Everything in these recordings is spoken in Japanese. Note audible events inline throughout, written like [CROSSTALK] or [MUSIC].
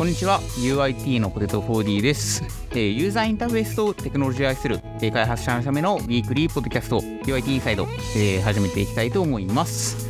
こんにちは。UIT のポテト 4D です、えーユーザーインターフェースとテクノロジーを愛する、えー開発者のためのウィークリーポッドキャスト UIT インサイド、えー始めていきたいと思います。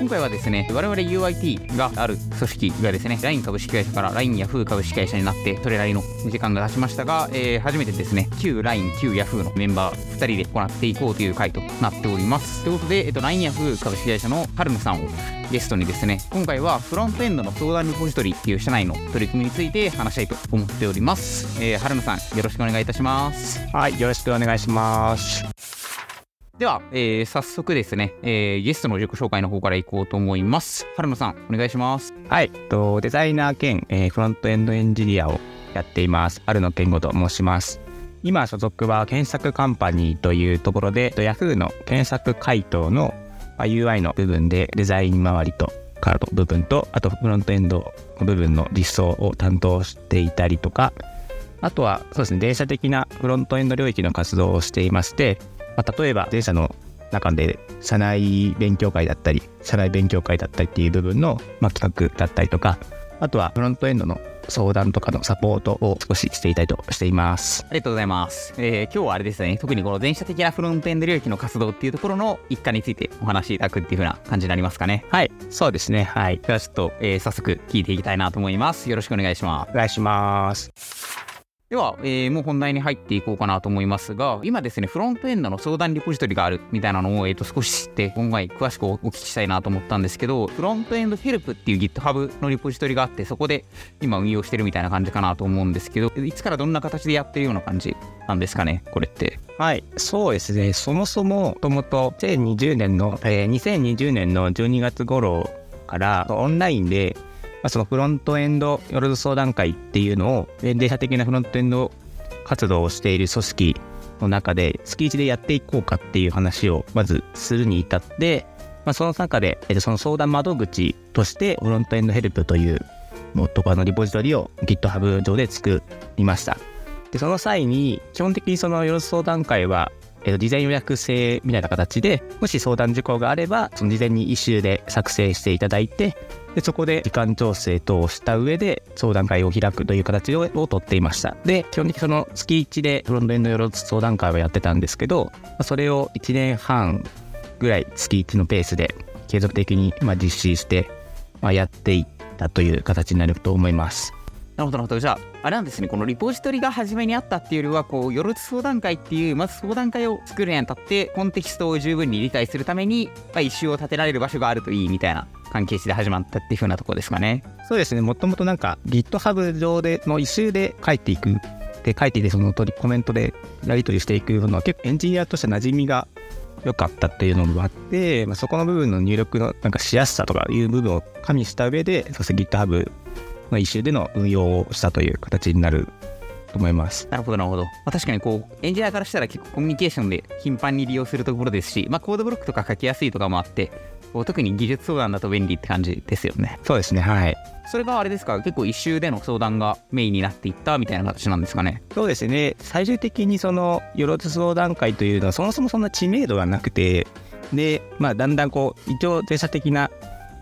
今回はですね我々 UIT がある組織がですね LINE 株式会社から LINE ヤフー株式会社になってそれなりの時間が経ちましたが、えー初めてですね旧 LINE 旧ヤフーのメンバー2人で行っていこうという回となっております。ということで、えっと、LINE ヤフー株式会社の春野さんをゲストにですね今回はフロントエンドの相談リポジトリっていう社内の取り組みについて話したいと思っております、えー春野さんよろしくお願いいたしますはい、よろしくお願いします。では、えー早速ですね、えーゲストの自己紹介の方からいこうと思います春野さんお願いしますはい、とデザイナー兼、えーフロントエンドエンジニアをやっています。春野健吾と申します。今所属は検索カンパニーというところで、と Yahoo の検索回答の、まあ、UI の部分でデザイン周りとカード部分と、あとフロントエンドの部分の実装を担当していたりとか、あとはそうですね、電車的なフロントエンド領域の活動をしていまして、まあ、例えば電車の中で社内勉強会だったり社内勉強会だったりっていう部分の、まあ、企画だったりとかあとはフロントエンドの相談とかのサポートを少ししていたいとしていますありがとうございます。えー今日はあれですね、特にこの電車的なフロントエンド領域の活動っていうところの一環についてお話しいただくっていう風な感じになりますかね。はいそうですねはいではちょっと、えー早速聞いていきたいなと思います。よろしくお願いします。お願いしますでは、えーもう本題に入っていこうかなと思いますが、今ですね、フロントエンドの相談リポジトリがあるみたいなのを、えー、と少し知って、今回詳しくおお聞きしたいなと思ったんですけど、フロントエンドヘルプっていう GitHub のリポジトリがあって、そこで今運用してるみたいな感じかなと思うんですけど、いつからどんな形でやってるような感じなんですかね、これって。はいそうですねそもそももともと2020年の、えー2020年の12月頃からオンラインでまあ、そのフロントエンドよろず相談会っていうのをえーデータ的なフロントエンド活動をしている組織の中で月1でやっていこうかっていう話をまずするに至って、まあ、その中で、えーその相談窓口としてフロントエンドヘルプというもっとこのリポジトリを GitHub 上で作りました。でその際に基本的にそのよろず相談会はえーと事前予約制みたいな形でもし相談事項があればその事前に一周で作成していただいてでそこで時間調整等をした上で相談会を開くという形をを取っていました。で基本的にその月1でフロントエンドよろず相談会をやってたんですけどそれを1年半ぐらい月1のペースで継続的にまあ実施して、まあ、やっていったという形になると思います。なるほどなるほど。じゃああれなんですね。このリポジトリが初めにあったっていうよりはこうよろず相談会っていうまず相談会を作るにあたってコンテキストを十分に理解するために、まあ、一周を立てられる場所があるといいみたいな。関係値で始まったっていう風なところですかね。そうですね。もともとなんか GitHub 上での一周で書いていく。で書いていてその取りコメントでやり取りしていくのは結構エンジニアとして馴染みが良かったっていうのもあって、まあ、そこの部分の入力のなんかしやすさとかいう部分を加味した上でそして GitHub の一周での運用をしたという形になると思います。なるほどなるほど、まあ、確かにこうエンジニアからしたら結構コミュニケーションで頻繁に利用するところですし、まあ、コードブロックとか書きやすいとかもあって特に技術相談だと便利って感じですよね。そうですねはい。それがあれですか？結構一周での相談がメインになっていったみたいな形なんですかね？そうですね。最終的にそのよろず相談会というのはそもそもそんな知名度がなくてでまあだんだんこう一応電車的な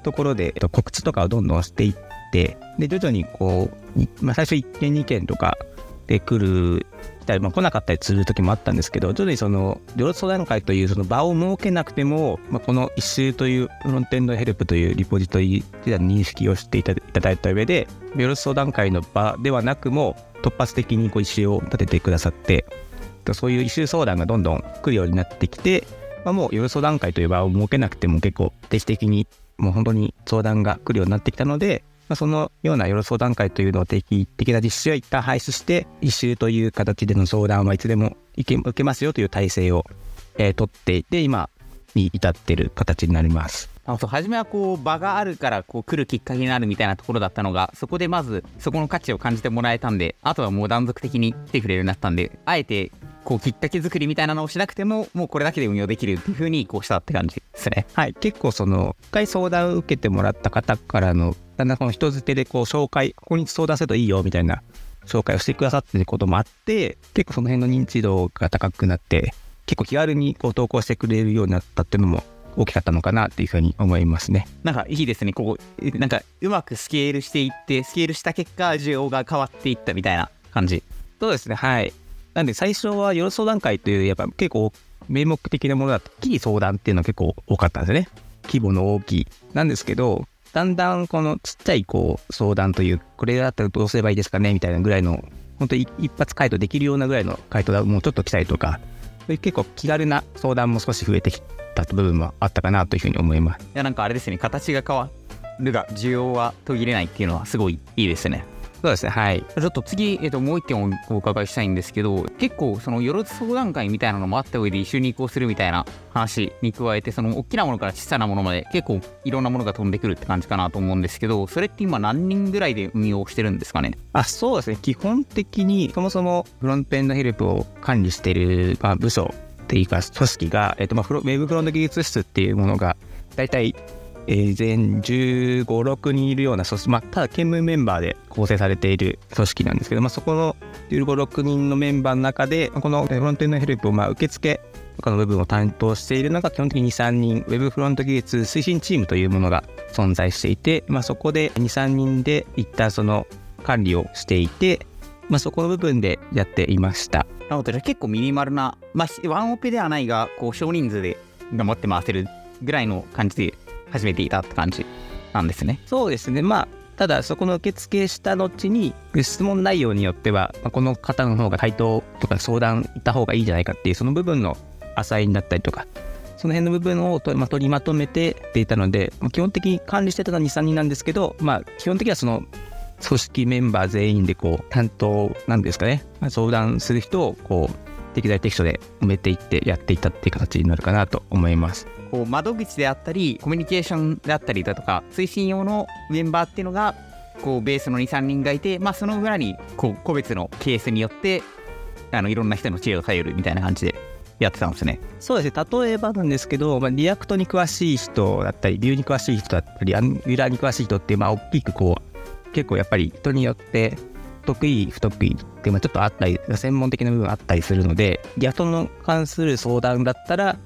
ところでえっと告知とかをどんどんしていってで徐々にこう、いまあ、最初1件2件とかで来る来たり、まあ、来なかったりする時もあったんですけど徐々にそのよろず相談会というその場を設けなくても、まあ、この一周というフロントエンドヘルプというリポジトリで認識をしていただいた上でよろず相談会の場ではなくも突発的にこう一周を立ててくださってそういう一周相談がどんどん来るようになってきて、まあ、もうよろ相談会という場を設けなくても結構定期的にもう本当に相談が来るようになってきたので、まあ、そのようなよろ相談会というのを定期的な実施を一旦廃止して一周という形での相談はいつでも受け受けますよという体制を、えー取っていて今に至っている形になります。あそう初めはこう場があるからこう来るきっかけになるみたいなところだったのがそこでまずそこの価値を感じてもらえたんであとはもう断続的に来てくれるようになったんであえてこうきっかけ作りみたいなのをしなくてももうこれだけで運用できるっていう風にこうしたって感じですねはい、結構その一回相談を受けてもらった方からのだんだんこの人づてでこう紹介ここに相談するといいよみたいな紹介をしてくださってることもあって結構その辺の認知度が高くなって結構気軽にこう投稿してくれるようになったっていうのも大きかったのかなっていうふうに思いますね。なんかいいですね。こう、なんかうまくスケールしていって、スケールした結果、需要が変わっていったみたいな感じ。そうですね、はい。なんで最初は夜相談会というやっぱ結構名目的なものだと、大きい相談っていうのは結構多かったんですよね。規模の大きい。なんですけど、だんだんこのちっちゃいこう相談という、これだったらどうすればいいですかねみたいなぐらいの、本当に一発回答できるようなぐらいの回答がもうちょっと来たりとか、結構気軽な相談も少し増えてきた部分もあったかなというふうに思います。いや、なんかあれですね。形が変わるが、需要は途切れないっていうのはすごいいいですね。そうですね、はい。ちょっと次、えっと、もう一点おお伺いしたいんですけど、結構、その、よろず相談会みたいなのもあった上で一緒に移行するみたいな話に加えて、その、大きなものから小さなものまで、結構、いろんなものが飛んでくるって感じかなと思うんですけど、それって今何人ぐらいで運用してるんですかね？あそうですね基本的にそもそもフロントエンドヘルプを管理している、まあ、部署っていうか組織が、えっとまあ、フロウェブフロント技術室っていうものが大体、え、全1 5 6人いるような組織、まあ、ただ兼務メンバーで構成されている組織なんですけど、まあ、そこの1 5 6人のメンバーの中でこのフロントエンドヘルプをまあ受付とかの部分を担当しているのが基本的に2、3人、ウェブフロント技術推進チームというものが存在していて、まあ、そこで2、3人で一旦その管理をしていて、まあ、そこの部分でやっていました。なるほど。じゃあ結構ミニマルな、まあ、ワンオペではないが、少人数で頑張って回せるぐらいの感じで始めていたって感じなんですね。そうですね。まあ、ただそこの受付した後に質問内容によっては、まあ、この方の方が回答とか相談行った方がいいんじゃないかっていうその部分のアサインだったりとかその辺の部分をと、まあ、取りまとめてっていたので、まあ、基本的に管理してたのは23人なんですけど、まあ、基本的にはその組織メンバー全員でこう担当なんですかね、まあ、相談する人をこう適材適所で埋めていってやっていったっていう形になるかなと思います。こう窓口であったりコミュニケーションであったりだとか推進用のメンバーっていうのがこうベースの23人がいて、まあ、その裏にこう個別のケースによってあのいろんな人の知恵を頼るみたいな感じでやってたんですね。そうですね例えばなんですけど、まあ、 React に詳しい人だったり Vue に詳しい人だったり Angular に詳しい人って、まあ、大きくこう結構やっぱり人によって得意不得意っていうのはちょっとあったり専門的な部分あったりするので React の関する相談だったら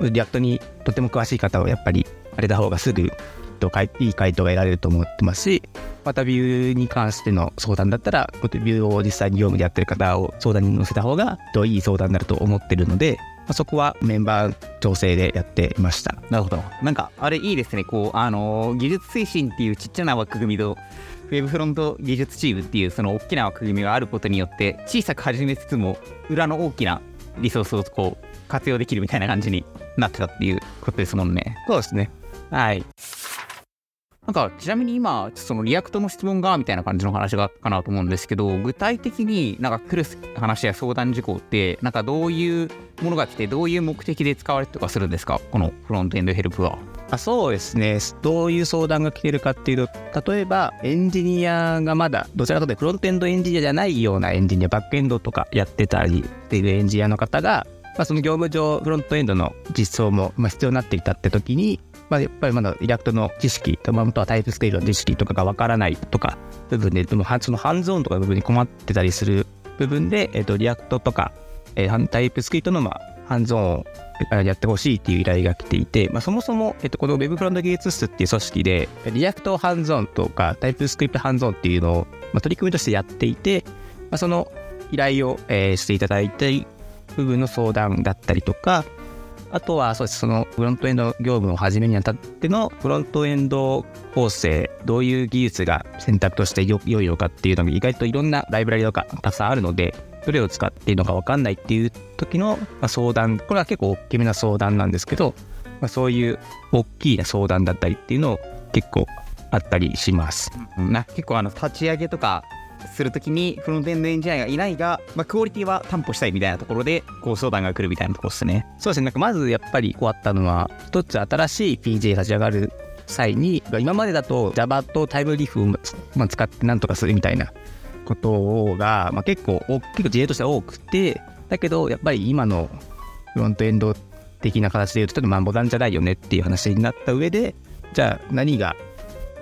React にとても詳しい方をやっぱりあれた方がすぐいい回答が得られると思ってますしまたビューに関しての相談だったらビューを実際に業務でやってる方を相談に乗せた方がいい相談になると思ってるので、まあ、そこはメンバー調整でやっていましたなるほど。なんかあれいいですね。こうあの技術推進っていうちっちゃな枠組みとウェブフロント技術チームっていうその大きな枠組みがあることによって小さく始めつつも裏の大きなリソースをこう活用できるみたいな感じになってたっていうことですもんね。そうですねはいなんかちなみに今その React の質問がみたいな感じの話があったかなと思うんですけど具体的になんか来る話や相談事項ってなんかどういうものが来てどういう目的で使われてとかするんですか？この frontend help は。あそうですねどういう相談が来てるかっていうと例えばエンジニアがまだどちらかというとフロントエンドエンジニアじゃないようなエンジニアバックエンドとかやってたりしているエンジニアの方が、まあ、その業務上フロントエンドの実装もまあ必要になっていたって時に、まあ、やっぱりまだ React の知識とまあとは TypeScript の知識とかがわからないとか部分ででもそのハンズオンとかの部分に困ってたりする部分で、えっと React とか、えー TypeScript のまあハンズオンをやってほしいっていう依頼が来ていて、まあ、そもそも、えっと、この Web フロント技術室っていう組織で、 React ハンズオンとか TypeScript ハンズオンっていうのを、まあ、取り組みとしてやっていて、まあ、その依頼を、えーしていただいたり、部分の相談だったりとか、あとはそうです。そのフロントエンド業務を始めにあたってのフロントエンド構成どういう技術が選択としてよ良いのかっていうのが意外といろんなライブラリとかたくさんあるのでどれを使っていいのか分かんないっていう時の相談。これは結構大きめな相談なんですけど、まあ、そういう大きな相談だったりっていうのを結構あったりします。な結構あの立ち上げとかするときにフロントエンドエンジニアがいないが、まあ、クオリティは担保したいみたいなところでこう相談が来るみたいなところですね。そうですねなんかまずやっぱりこうあったのは一つ新しい PJ 立ち上がる際に今までだと Java とタイムリーフをまあ使ってなんとかするみたいなことが、まあ、結構大結構事例としては多くてだけどやっぱり今のフロントエンド的な形で言うとちょっとまあモダンじゃないよねっていう話になった上でじゃあ何が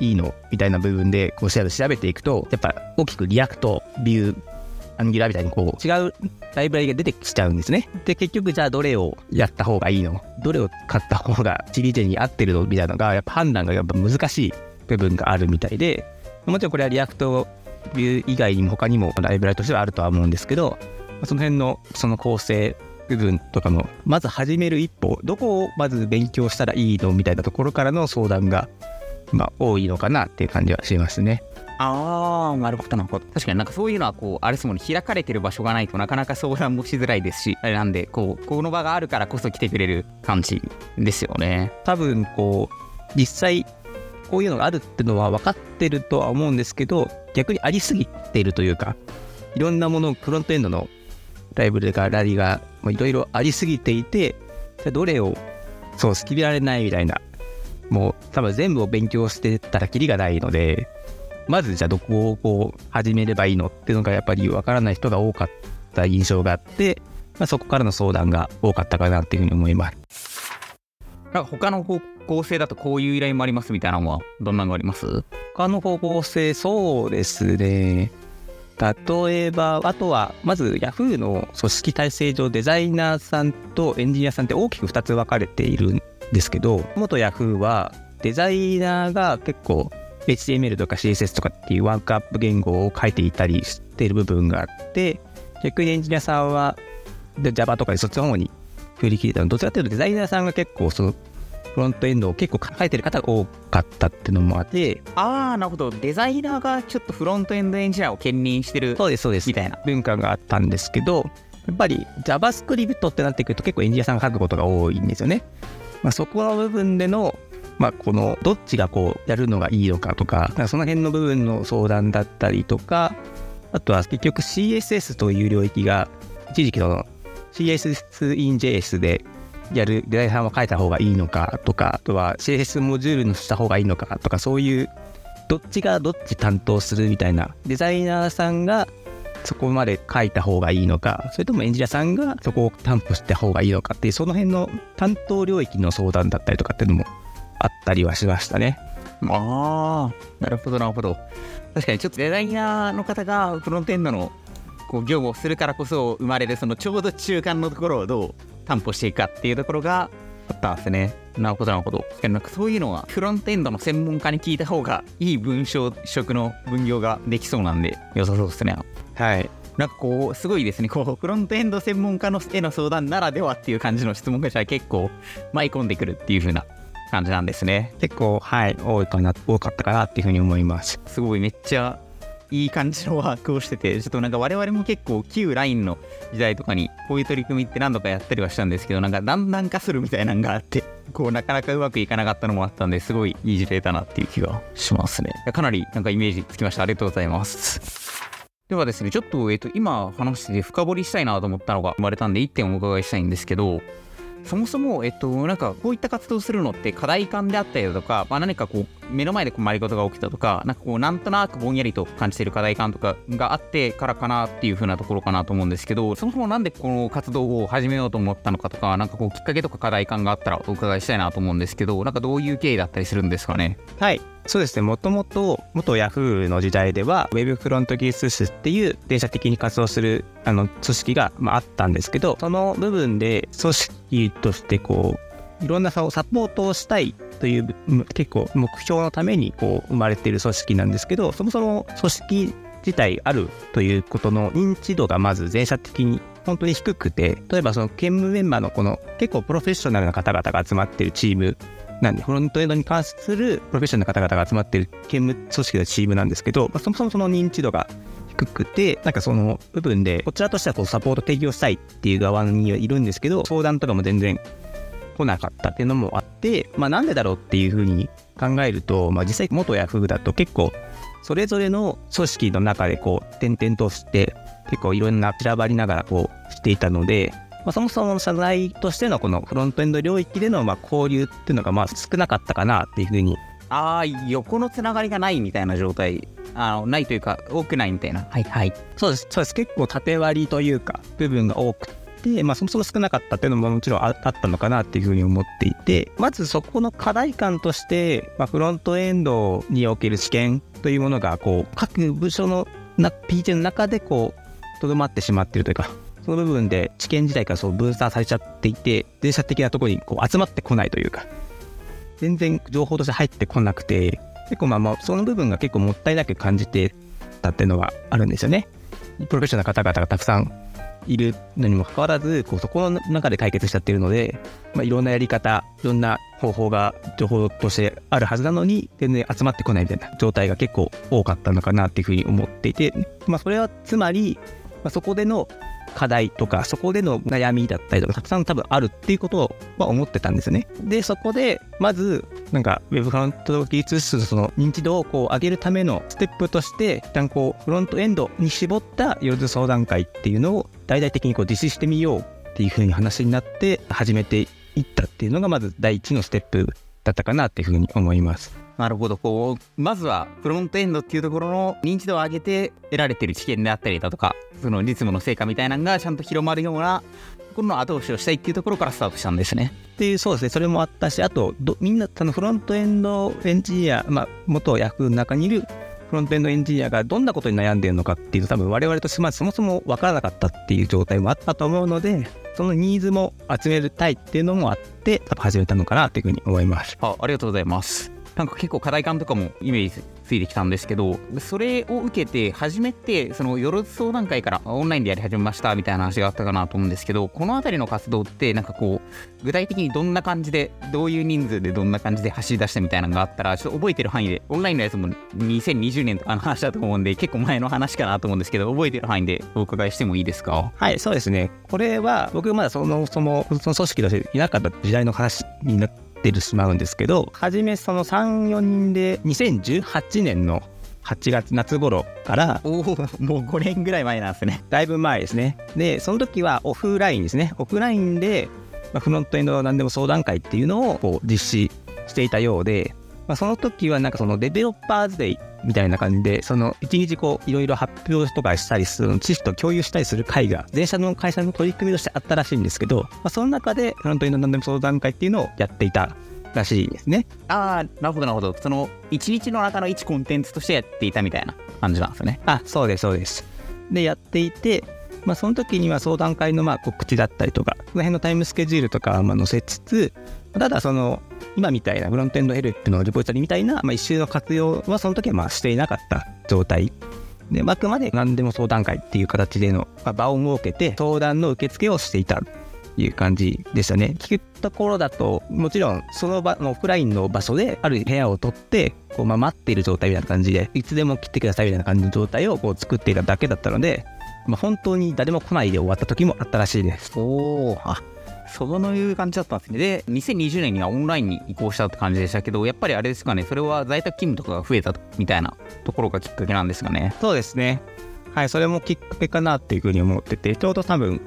いいの？みたいな部分でこう調べていくとやっぱ大きく React Vue Angular みたいにこう違うライブラリが出てきちゃうんですね。で、結局じゃあどれをやった方がいいの？どれを使った方が PJ に合ってるの？みたいなのが、やっぱ判断がやっぱ難しい部分があるみたいで、もちろんこれは React Vue 以外にも他にもライブラリとしてはあるとは思うんですけど、その辺のその構成部分とかの、まず始める一歩、どこをまず勉強したらいいの？みたいなところからの相談が、まあ、多いのかなっていう感じはしますね。ああ、なるほど、なるほど。確かになんかそういうのは、こう、あれですもんね、開かれてる場所がないとなかなか相談もしづらいですし、あれなんで、こう、この場があるからこそ来てくれる感じですよね。多分、こう、実際、こういうのがあるってのは分かってるとは思うんですけど、逆にありすぎているというか、いろんなもの、フロントエンドのライブルがラリがいろいろありすぎていてどれをそう決められないみたいなもう多分全部を勉強してたらキリがないのでまずじゃあどこをこう始めればいいのっていうのがやっぱりわからない人が多かった印象があって、まあ、そこからの相談が多かったかなっていうふうに思います。他の方向性だとこういう依頼もありますみたいなのはどんなのがあります？他の方向性そうですね例えば、あとは、まず Yahoo の組織体制上、デザイナーさんとエンジニアさんって大きく2つ分かれているんですけど、元 Yahoo はデザイナーが結構 HTML とか CSS とかっていうワークアップ言語を書いていたりしている部分があって、逆にエンジニアさんは Java とかでそっちの方に振り切れたのどちらかというとデザイナーさんが結構そのフロントエンドを結構書いてる方が多かったっていうのもあって。ああなるほど。デザイナーがちょっとフロントエンドエンジニアを兼任してるそうですそうです。みたいな。文化があったんですけどやっぱり JavaScript ってなってくると結構エンジニアさんが書くことが多いんですよね、まあ、そこの部分でのまあ、このどっちがこうやるのがいいのかとかその辺の部分の相談だったりとかあとは結局 CSS という領域が一時期の CSS in JS でやるデザイナーを書いた方がいいのかとかあとは CSS モジュールにした方がいいのかとかそういうどっちがどっち担当するみたいなデザイナーさんがそこまで書いた方がいいのかそれともエンジニアさんがそこを担保した方がいいのかっていうその辺の担当領域の相談だったりとかっていうのもあったりはしましたね。ああなるほどなるほど確かにちょっとデザイナーの方がフロントエンドのこう業務をするからこそ生まれるそのちょうど中間のところをどう担保していくかっていうところがあったんですね。なるほどなるほど。なんかそういうのはフロントエンドの専門家に聞いた方がいい文章色の分業ができそうなんで良さそうですね。はい。なんかこうすごいですね [LAUGHS] こうフロントエンド専門家のへの相談ならではっていう感じの質問がじゃあ結構舞い込んでくるっていう風な感じなんですね結構はい多いかな多かったかなっていう風に思いますすごいめっちゃいい感じのワークをしてて、ちょっとなんか我々も結構旧 LINE の時代とかにこういう取り組みって何度かやったりはしたんですけど、なんかだんだん化するみたいなのがあって、[LAUGHS] こうなかなかうまくいかなかったのもあったんですごいいい事例だなっていう気がしますね。かなりなんかイメージつきました。ありがとうございます。ではですね、ちょっと、えっ、と、今話してて深掘りしたいなと思ったのが生まれたんで、1点お伺いしたいんですけど、そもそも、えっと、なんかこういった活動するのって課題感であったりだとか、まあ、何かこう目の前で困りごとが起きたとか、なんかこうなんとなくぼんやりと感じている課題感とかがあってからかなっていう風なところかなと思うんですけど、そもそもなんでこの活動を始めようと思ったのかとか、なんかこうきっかけとか課題感があったらお伺いしたいなと思うんですけど、なんかどういう経緯だったりするんですかね？はい。そうですね、もともと元 Yahoo の時代では Web フロント技術室っていう電車的に活動するあの組織が、まあ、あったんですけど、その部分で組織としてこういろんなサポートをしたいという結構目標のためにこう生まれている組織なんですけどそもそも組織自体あるということの認知度がまず全社的に本当に低くて例えばその兼務メンバーのこの結構プロフェッショナルな方々が集まってるチームなんでフロントエンドに関するプロフェッショナルな方々が集まってる兼務組織のチームなんですけど、まあ、そもそもその認知度が低くてなんかその部分でこちらとしてはこうサポート提供したいっていう側にはいるんですけど相談とかも全然来なかったっていうのもあって、まあ、なんでだろうっていうふうに考えると、まあ、実際元ヤフーだと結構それぞれの組織の中でこう点々として結構いろんな散らばりながらこうしていたので、まあ、そもそも社内としてのこのフロントエンド領域でのまあ交流っていうのがまあ少なかったかなっていうふうに。ああ横のつながりがないみたいな状態。あのないというか多くないみたいな。はいはい。そうです。そうです。結構縦割りというか部分が多くて、まあ、そもそも少なかったっていうのももちろんあったのかなっていうふうに思っていて、まずそこの課題感として、まあ、フロントエンドにおける試験というものが、こう、各部署のな PJ の中でこう、とどまってしまっているというかその部分で知見自体からそう分散されちゃっていて電車的なところにこう集まってこないというか全然情報として入ってこなくて結構まあまあその部分が結構もったいなく感じてたっていうのはあるんですよね。プロフェッショナルな方々がたくさんいるのにもかかわらずこうそこの中で解決しちゃってるので、まあ、いろんなやり方いろんな方法が情報としてあるはずなのに全然集まってこないみたいな状態が結構多かったのかなっていうふうに思っていて、まあ、それはつまり、まあ、そこでの課題とかそこでの悩みだったりとかたくさん多分あるっていうことは思ってたんですね。でそこでまずなんか Web フロント技術室その認知度をこう上げるためのステップとして一旦こうフロントエンドに絞ったよず相談会っていうのを大々的にこう実施してみようっていうふうに話になって始めていったっていうのがまず第一のステップだったかなっていうふうに思います。なるほどこうまずはフロントエンドっていうところの認知度を上げて得られてる知見であったりだとかその実務の成果みたいなのがちゃんと広まるようなところの後押しをしたいっていうところからスタートしたんですね。っていうそうですねそれもあったしあとみんなそのフロントエンドエンジニア、まあ、元ヤフーの中にいるフロントエンドエンジニアがどんなことに悩んでいるのかっていうと多分我々としてまずそもそも分からなかったっていう状態もあったと思うのでそのニーズも集めたいっていうのもあって多分始めたのかなっていうふうに思います。あありがとうございます。なんか結構課題感とかもイメージついてきたんですけどそれを受けて初めてその夜相談会からオンラインでやり始めましたみたいな話があったかなと思うんですけどこの辺りの活動ってなんかこう具体的にどんな感じでどういう人数でどんな感じで走り出したみたいなのがあったらちょっと覚えてる範囲でオンラインのやつも2020年とかの話だと思うんで結構前の話かなと思うんですけど覚えてる範囲でお伺いしてもいいですか？はいそうですね。これは僕まだそのそのその組織としていなかった時代の話になってってしまうんですけど初めその34人で2018年の8月夏頃からもう5年ぐらい前なんですね。だいぶ前ですね。でその時はオフラインですね。オフラインで、まあ、フロントエンド何でも相談会っていうのをこう実施していたようで、まあ、その時はなんかそのデベロッパーズデイみたいな感じで、その一日こういろいろ発表とかしたりする知識と共有したりする会が、全社の会社の取り組みとしてあったらしいんですけど、まあ、その中でフロントエンド何でも相談会っていうのをやっていたらしいですね。ああ、なるほどなるほど。その一日の中の一コンテンツとしてやっていたみたいな感じなんですね。あ、そうですそうです。で、やっていて、まあ、その時には相談会のまあ告知だったりとか、その辺のタイムスケジュールとかはまあ載せつつ、ただその今みたいなフロントエンドヘルプのリポジトリみたいな、まあ、一周の活用はその時はまあしていなかった状態で、あくまで何でも相談会っていう形での場を設けて相談の受付をしていたという感じでしたね。聞くところだともちろんその場のオフラインの場所である部屋を取ってこう、まあ、待っている状態みたいな感じでいつでも来てくださいみたいな感じの状態をこう作っていただけだったので、まあ、本当に誰も来ないで終わった時もあったらしいです。おーあそういう感じだったんですね。で、2020年にはオンラインに移行したって感じでしたけど、やっぱりあれですかね、それは在宅勤務とかが増えたみたいなところがきっかけなんですかね。そうですね。はい、それもきっかけかなっていうふうに思ってて、ちょうど多分、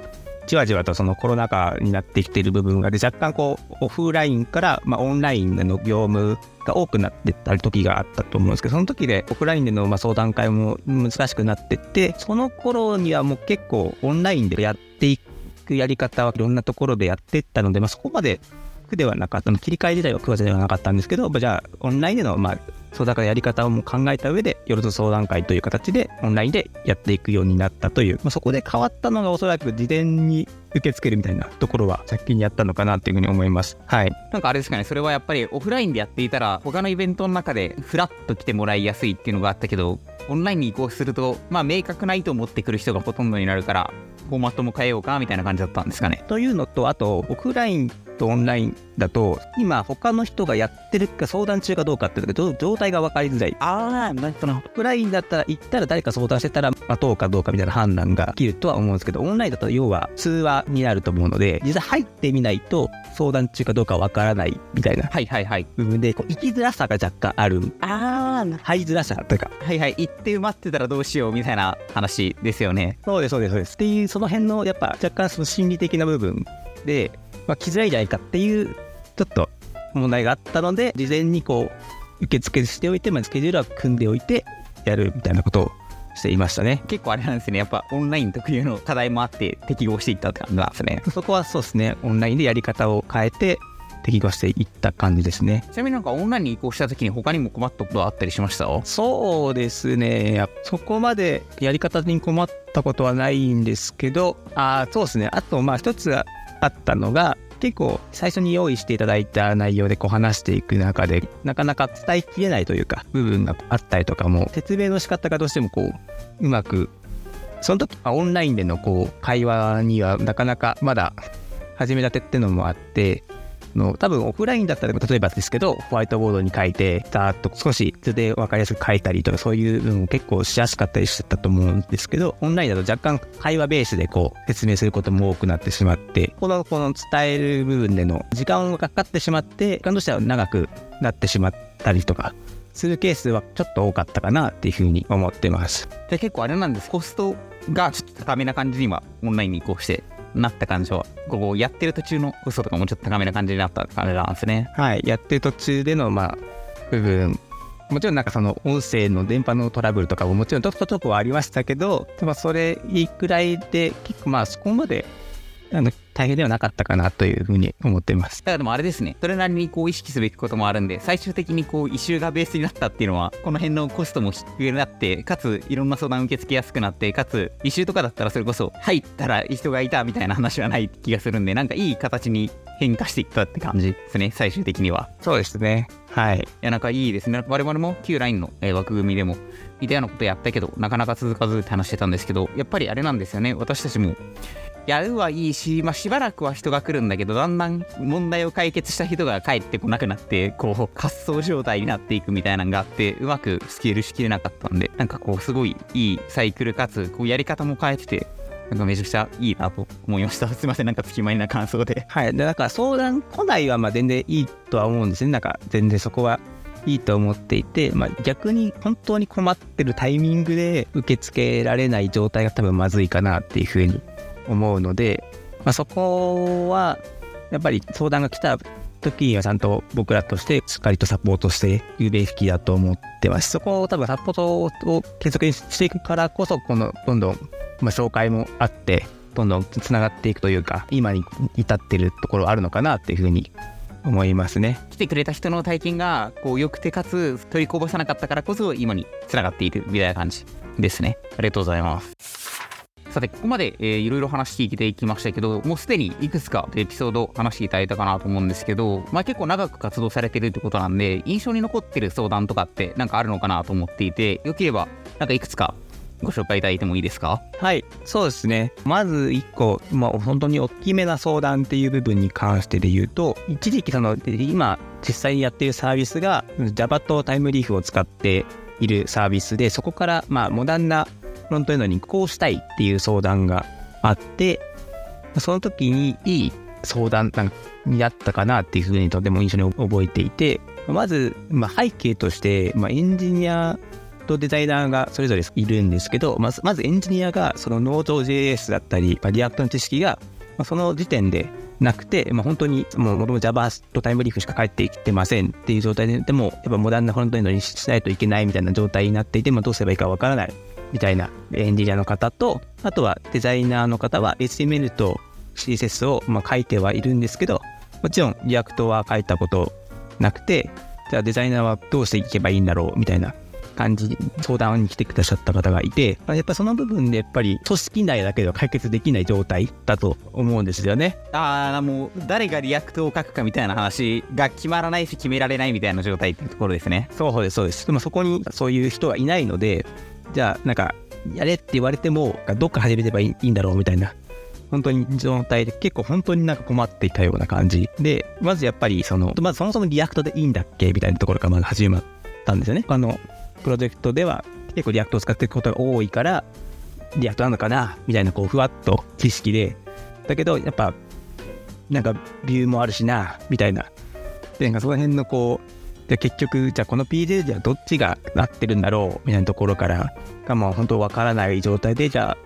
じわじわとそのコロナ禍になってきている部分がで若干こうオフラインから、まあ、オンラインでの業務が多くなってった時があったと思うんですけどその時でオフラインでのまあ相談会も難しくなってってその頃にはもう結構オンラインでやっていくやり方はいろんなところでやってったので、まあ、そこまで苦ではなかった切り替え自体は苦ではなかったんですけどじゃあオンラインでのまあ相談会のやり方をも考えた上で夜と相談会という形でオンラインでやっていくようになったという、まあ、そこで変わったのがおそらく事前に受け付けるみたいなところは先にやったのかなっていうふうに思います。はい。なんかあれですかねそれはやっぱりオフラインでやっていたら他のイベントの中でフラッと来てもらいやすいっていうのがあったけどオンラインに移行するとまあ明確な意図を持ってくる人がほとんどになるからフォーマットも変えようかみたいな感じだったんですかね。というのとあとオフラインとオンラインだと今他の人がやってるか相談中かどうかっていうのが状態が分かりづらい。ああなるほどオフラインだったら行ったら誰か相談してたら待とうかどうかみたいな判断ができるとは思うんですけどオンラインだと要は通話になると思うので実際入ってみないと相談中かどうか分からないみたいな。はいはいはい。部分でこう行きづらさが若干ある。ああ入りづらさというか。はいはい行って待ってたらどうしようみたいな話ですよね。そうですそうですそうです。っていうその辺のやっぱ若干その心理的な部分でまあ、来づらいじゃないかっていうちょっと問題があったので事前にこう受付しておいて、まあ、スケジュールは組んでおいてやるみたいなことをしていましたね結構あれなんですねやっぱオンライン特有の課題もあって適合していったって感じなんですねそこはそうですねオンラインでやり方を変えて適合していった感じですね。ちなみになんかオンラインに移行した時に他にも困ったことはあったりしました？そうですね。やそこまでやり方に困ったことはないんですけど、あそうですね。あと、まあ一つあったのが、結構最初に用意していただいた内容でこう話していく中でなかなか伝えきれないというか部分があったりとかも説明の仕方がどうしてもこううまくその時オンラインでのこう会話にはなかなかまだ始めたてってのもあっての多分オフラインだったら例えばですけどホワイトボードに書いてざーっと少し図で分かりやすく書いたりとかそういう部分結構しやすかったりしてたと思うんですけどオンラインだと若干会話ベースでこう説明することも多くなってしまってこのこの伝える部分での時間がかかってしまって時間としては長くなってしまったりとかするケースはちょっと多かったかなっていうふうに思ってます。で結構あれなんですコストがちょっと高めな感じに今オンラインに移行してなった感じはこうやってる途中の嘘とかもちょっと高めな感じになった感じなんですね。はい、やってる途中での、まあ、部分、もちろんなんかその音声の電波のトラブルとかももちろんちょっとちょっとはありましたけど、でもそれいいくらいで、結構まあそこまであの大変ではなかったかなというふうに思ってます。だからでもあれですねそれなりにこう意識すべきこともあるんで最終的にこう異臭がベースになったっていうのはこの辺のコストも低くなってかついろんな相談受け付けやすくなってかつ異臭とかだったらそれこそ入ったら人がいたみたいな話はない気がするんでなんかいい形に変化していったって感じですね最終的にはそうですね。はい。いやなんかいいですね我々も旧 LINE の、えー枠組みでも似たようなことやったけどなかなか続かずって話してたんですけどやっぱりあれなんですよね私たちもやるはいいし、まあ、しばらくは人が来るんだけどだんだん問題を解決した人が帰ってこなくなってこう滑走状態になっていくみたいなのがあってうまくスケールしきれなかったんでなんかこうすごいいいサイクルかつこうやり方も変えててなんかめちゃくちゃいいなと思いました [LAUGHS] すいませんなんか月前な感想ではい。で、だから相談来ないはまあ全然いいとは思うんですね。なんか全然そこはいいと思っていて、まあ、逆に本当に困ってるタイミングで受け付けられない状態が多分まずいかなっていうふうに思うので、まあ、そこはやっぱり相談が来た時にはちゃんと僕らとしてしっかりとサポートしていくべきだと思ってます。そこを多分サポートを継続していくからこそこのどんどん、まあ、紹介もあってどんどんつながっていくというか今に至ってるところあるのかなっていうふうに思いますね。来てくれた人の体験がこう良くてかつ取りこぼさなかったからこそ今につながっているみたいな感じですね。ありがとうございます。さてここまで、えーいろいろ話聞いていきましたけどもうすでにいくつかエピソード話していただいたかなと思うんですけど、まあ、結構長く活動されてるってことなんで印象に残ってる相談とかってなんかあるのかなと思っていてよければなんかいくつかご紹介いただいてもいいですか？はい、そうですね。まず1個、まあ、本当に大きめな相談っていう部分に関してで言うと、一時期その、今、実際にやってるサービスが、Java とタイムリーフを使っているサービスで、そこから、まあ、モダンなフロントエンドに移行したいっていう相談があって、その時にいい相談になったかなっていうふうにとても印象に覚えていて、まず、まあ、背景として、まあ、エンジニアとデザイナーがそれぞれいるんですけど、まずまずエンジニアがその Node.js だったり、まあ、 React の知識が、まあ、その時点でなくて、まあ、本当にもうもともと Java と Thymeleaf しか書いてきてませんっていう状態で、でもやっぱモダンなフロントエンドにしないといけないみたいな状態になっていて、まあ、どうすればいいかわからない。みたいなエンジニアの方と、あとはデザイナーの方は HTML と CSS をまあ書いてはいるんですけど、もちろん React は書いたことなくて、じゃあデザイナーはどうしていけばいいんだろうみたいな感じに相談に来てくださった方がいて、まあやっぱりその部分でやっぱり組織内だけでは解決できない状態だと思うんですよね。ああもう誰が React を書くかみたいな話が決まらないし決められないみたいな状態っていうところですねそうですそうです。でもそこにそういう人はいないので、じゃあなんかやれって言われてもどっから始めればいいんだろうみたいな。本当に状態で結構本当になんか困っていたような感じでまずやっぱりそのまずそもそも React でいいんだっけみたいなところからまず始まったんですよね。あのプロジェクトでは結構 React を使っていくことが多いから React なのかなみたいなこうふわっと知識でだけどやっぱなんか Vue もあるしなみたいなでなんかその辺のこうで結局じゃあこの PJ じゃどっちが合ってるんだろうみたいなところからがもう本当わからない状態でじゃあ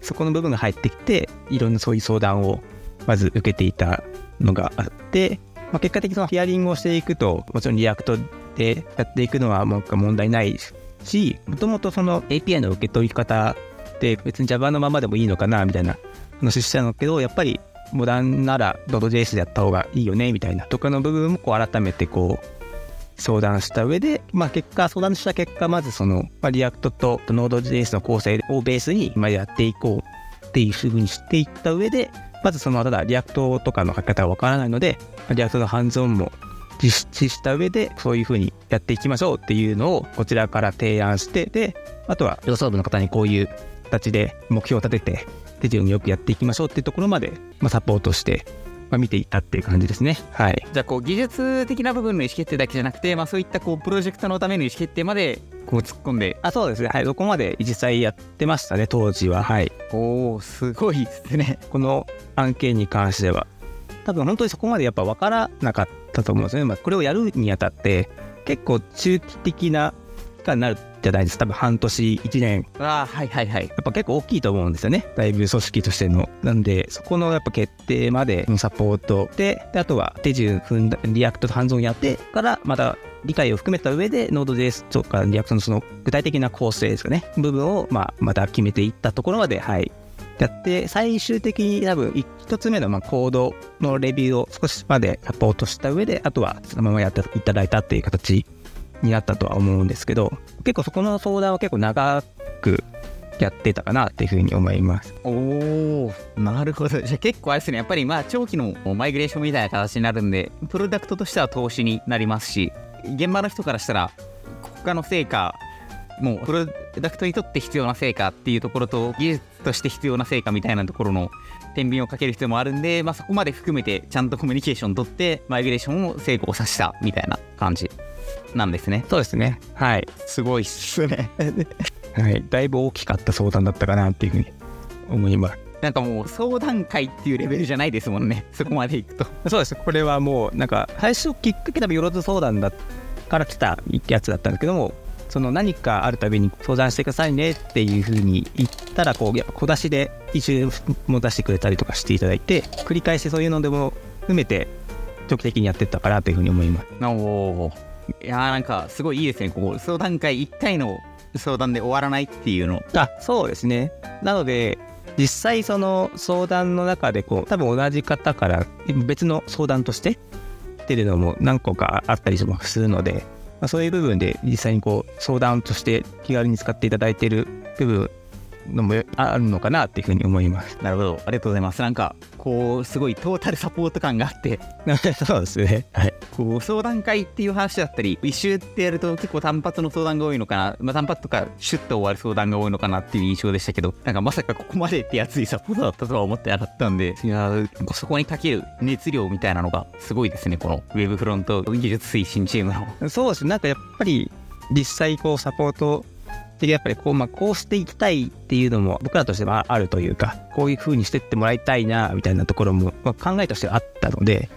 そこの部分が入ってきていろんなそういう相談をまず受けていたのがあって、まあ、結果的にそのヒアリングをしていくともちろん React でやっていくのはもう問題ないしもともとその API の受け取り方って別に Java のままでもいいのかなみたいな話したのけどやっぱりモダンなら Node.js でやった方がいいよねみたいなとかの部分もこう改めてこう相談した上で、まあ、結果相談した結果まずその、まあ、 React と Node.js の構成をベースに今やっていこうっていうふうにしていった上でまずそのただ React とかの書き方がわからないので React のハンズオンも実施した上でそういうふうにやっていきましょうっていうのをこちらから提案してであとは予想部の方にこういう形で目標を立てて手順によくやっていきましょうっていうところまで、まあ、サポートしてまあ、見ていったっていう感じですね。はい。じゃあこう技術的な部分の意思決定だけじゃなくて、まあ、そういったこうプロジェクトのための意思決定までこう突っ込んで。あ、そうですね。はい。そこまで実際やってましたね、当時は。はい。おお、すごいですね。この案件に関しては。多分本当にそこまでやっぱ分からなかったと思うんですね。まあ、これをやるにあたって結構中期的な期間になるじゃないです。多分半年1年。あはいはいはい。やっぱ結構大きいと思うんですよね。だいぶ組織としての。なんでそこのやっぱ決定までのサポートでであとは手順踏んだ React とハンズオンやってからまた理解を含めた上で Node.js とか React のその具体的な構成ですかね。部分をまあまた決めていったところまではい。やって最終的に多分1つ目のまあコードのレビューを少しまでサポートした上であとはそのままやっていただいたっていう形になったとは思うんですけど結構そこの相談は結構長くやってたかなっていうふうに思います。おおなるほど。じゃあ結構あれですね。やっぱりまあ長期のマイグレーションみたいな形になるんでプロダクトとしては投資になりますし現場の人からしたら国家の成果もうプロダクトにとって必要な成果っていうところと技術として必要な成果みたいなところの天秤をかける必要もあるんで、まあ、そこまで含めてちゃんとコミュニケーション取ってマイグレーションを成功させたみたいな感じ。なんですね。そうですね。はい。すごいっすね。[LAUGHS] はい。だいぶ大きかった相談だったかなっていうふうに思います。なんかもう相談会っていうレベルじゃないですもんね。そこまでいくと。そうです。これはもうなんか最初きっかけ多分よろず相談だから来たやつだったんですけども、その何かあるたびに相談してくださいねっていうふうに言ったらこうやっぱ小出しで一周も出してくれたりとかしていただいて繰り返しそういうのでも含めて長期的にやってったかなというふうに思います。おいやーなんかすごいいいですね。ここ相談会1回の相談で終わらないっていうの。あ。そうですね。なので実際その相談の中でこう多分同じ方から別の相談として出るのも何個かあったりもするので、まあ、そういう部分で実際にこう相談として気軽に使っていただいている部分のもあるのかなっていうふうに思います。なるほど、ありがとうございます。なんか、こう、すごいトータルサポート感があって、[LAUGHS] そうですね。はい。こう、相談会っていう話だったり、一周ってやると結構単発の相談が多いのかな、まあ、単発とかシュッと終わる相談が多いのかなっていう印象でしたけど、なんかまさかここまでって熱いサポートだったとは思ってなかったんで、いやそこにかける熱量みたいなのがすごいですね、このウェブフロント技術推進チームの。そうですなんかやっぱり実際こうサポートでやっぱりこう,、まあ、こうしていきたいっていうのも僕らとしてはあるというかこういう風にしてってもらいたいなみたいなところも、まあ、考えとしてはあったので、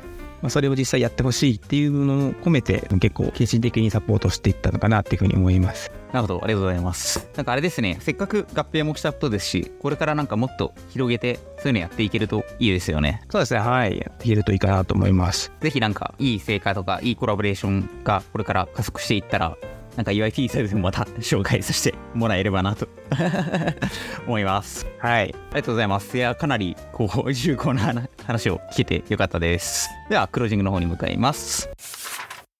まあ、それを実際やってほしいっていうのを込めて結構献身的にサポートしていったのかなっていうふうに思います。なるほど、ありがとうございます。なんかあれですね、せっかく合併もしたことですし、これからなんかもっと広げて、そういうのやっていけるといいですよね。そうですね、はい。やっていけるといいかなと思います。ぜひなんか、いい成果とか、いいコラボレーションがこれから加速していったら、なんか UIT サイズでもまた紹介させてもらえればなと [LAUGHS] 思います。はい。ありがとうございます。いや、かなり、こう、重厚な話を聞けてよかったです。では、クロージングの方に向かいます。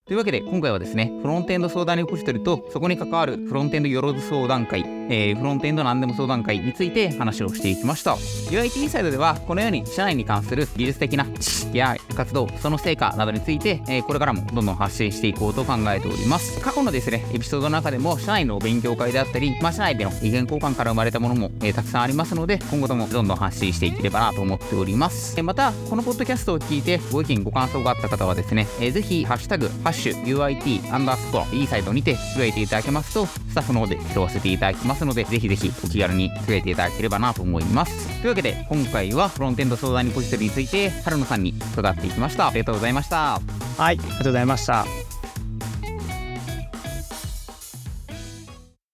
というわけで今回はですね、フロントエンド相談リポジトリとそこに関わるフロントエンドよろず相談会、えー、フロントエンド何でも相談会について話をしていきました。UIT インサイドではこのように社内に関する技術的な知識や活動、その成果などについて、えー、これからもどんどん発信していこうと考えております。過去のですね、エピソードの中でも社内の勉強会であったり、まあ、社内での意見交換から生まれたものも、えー、たくさんありますので、今後ともどんどん発信していければなと思っております。えまた、このポッドキャストを聞いてご意見ご感想があった方はですね、えー、ぜひ、ハッシュタグ、ハッシュ UIT アンダースコア E サイトにてつぶやいていただけますと、スタッフの方で拾わせていただきますので、ぜひぜひお気軽に触れていただければなと思います。というわけで、今回はフロントエンド相談にポジティブについて、春野さんに伺っていきました。ありがとうございました。はい、ありがとうございました。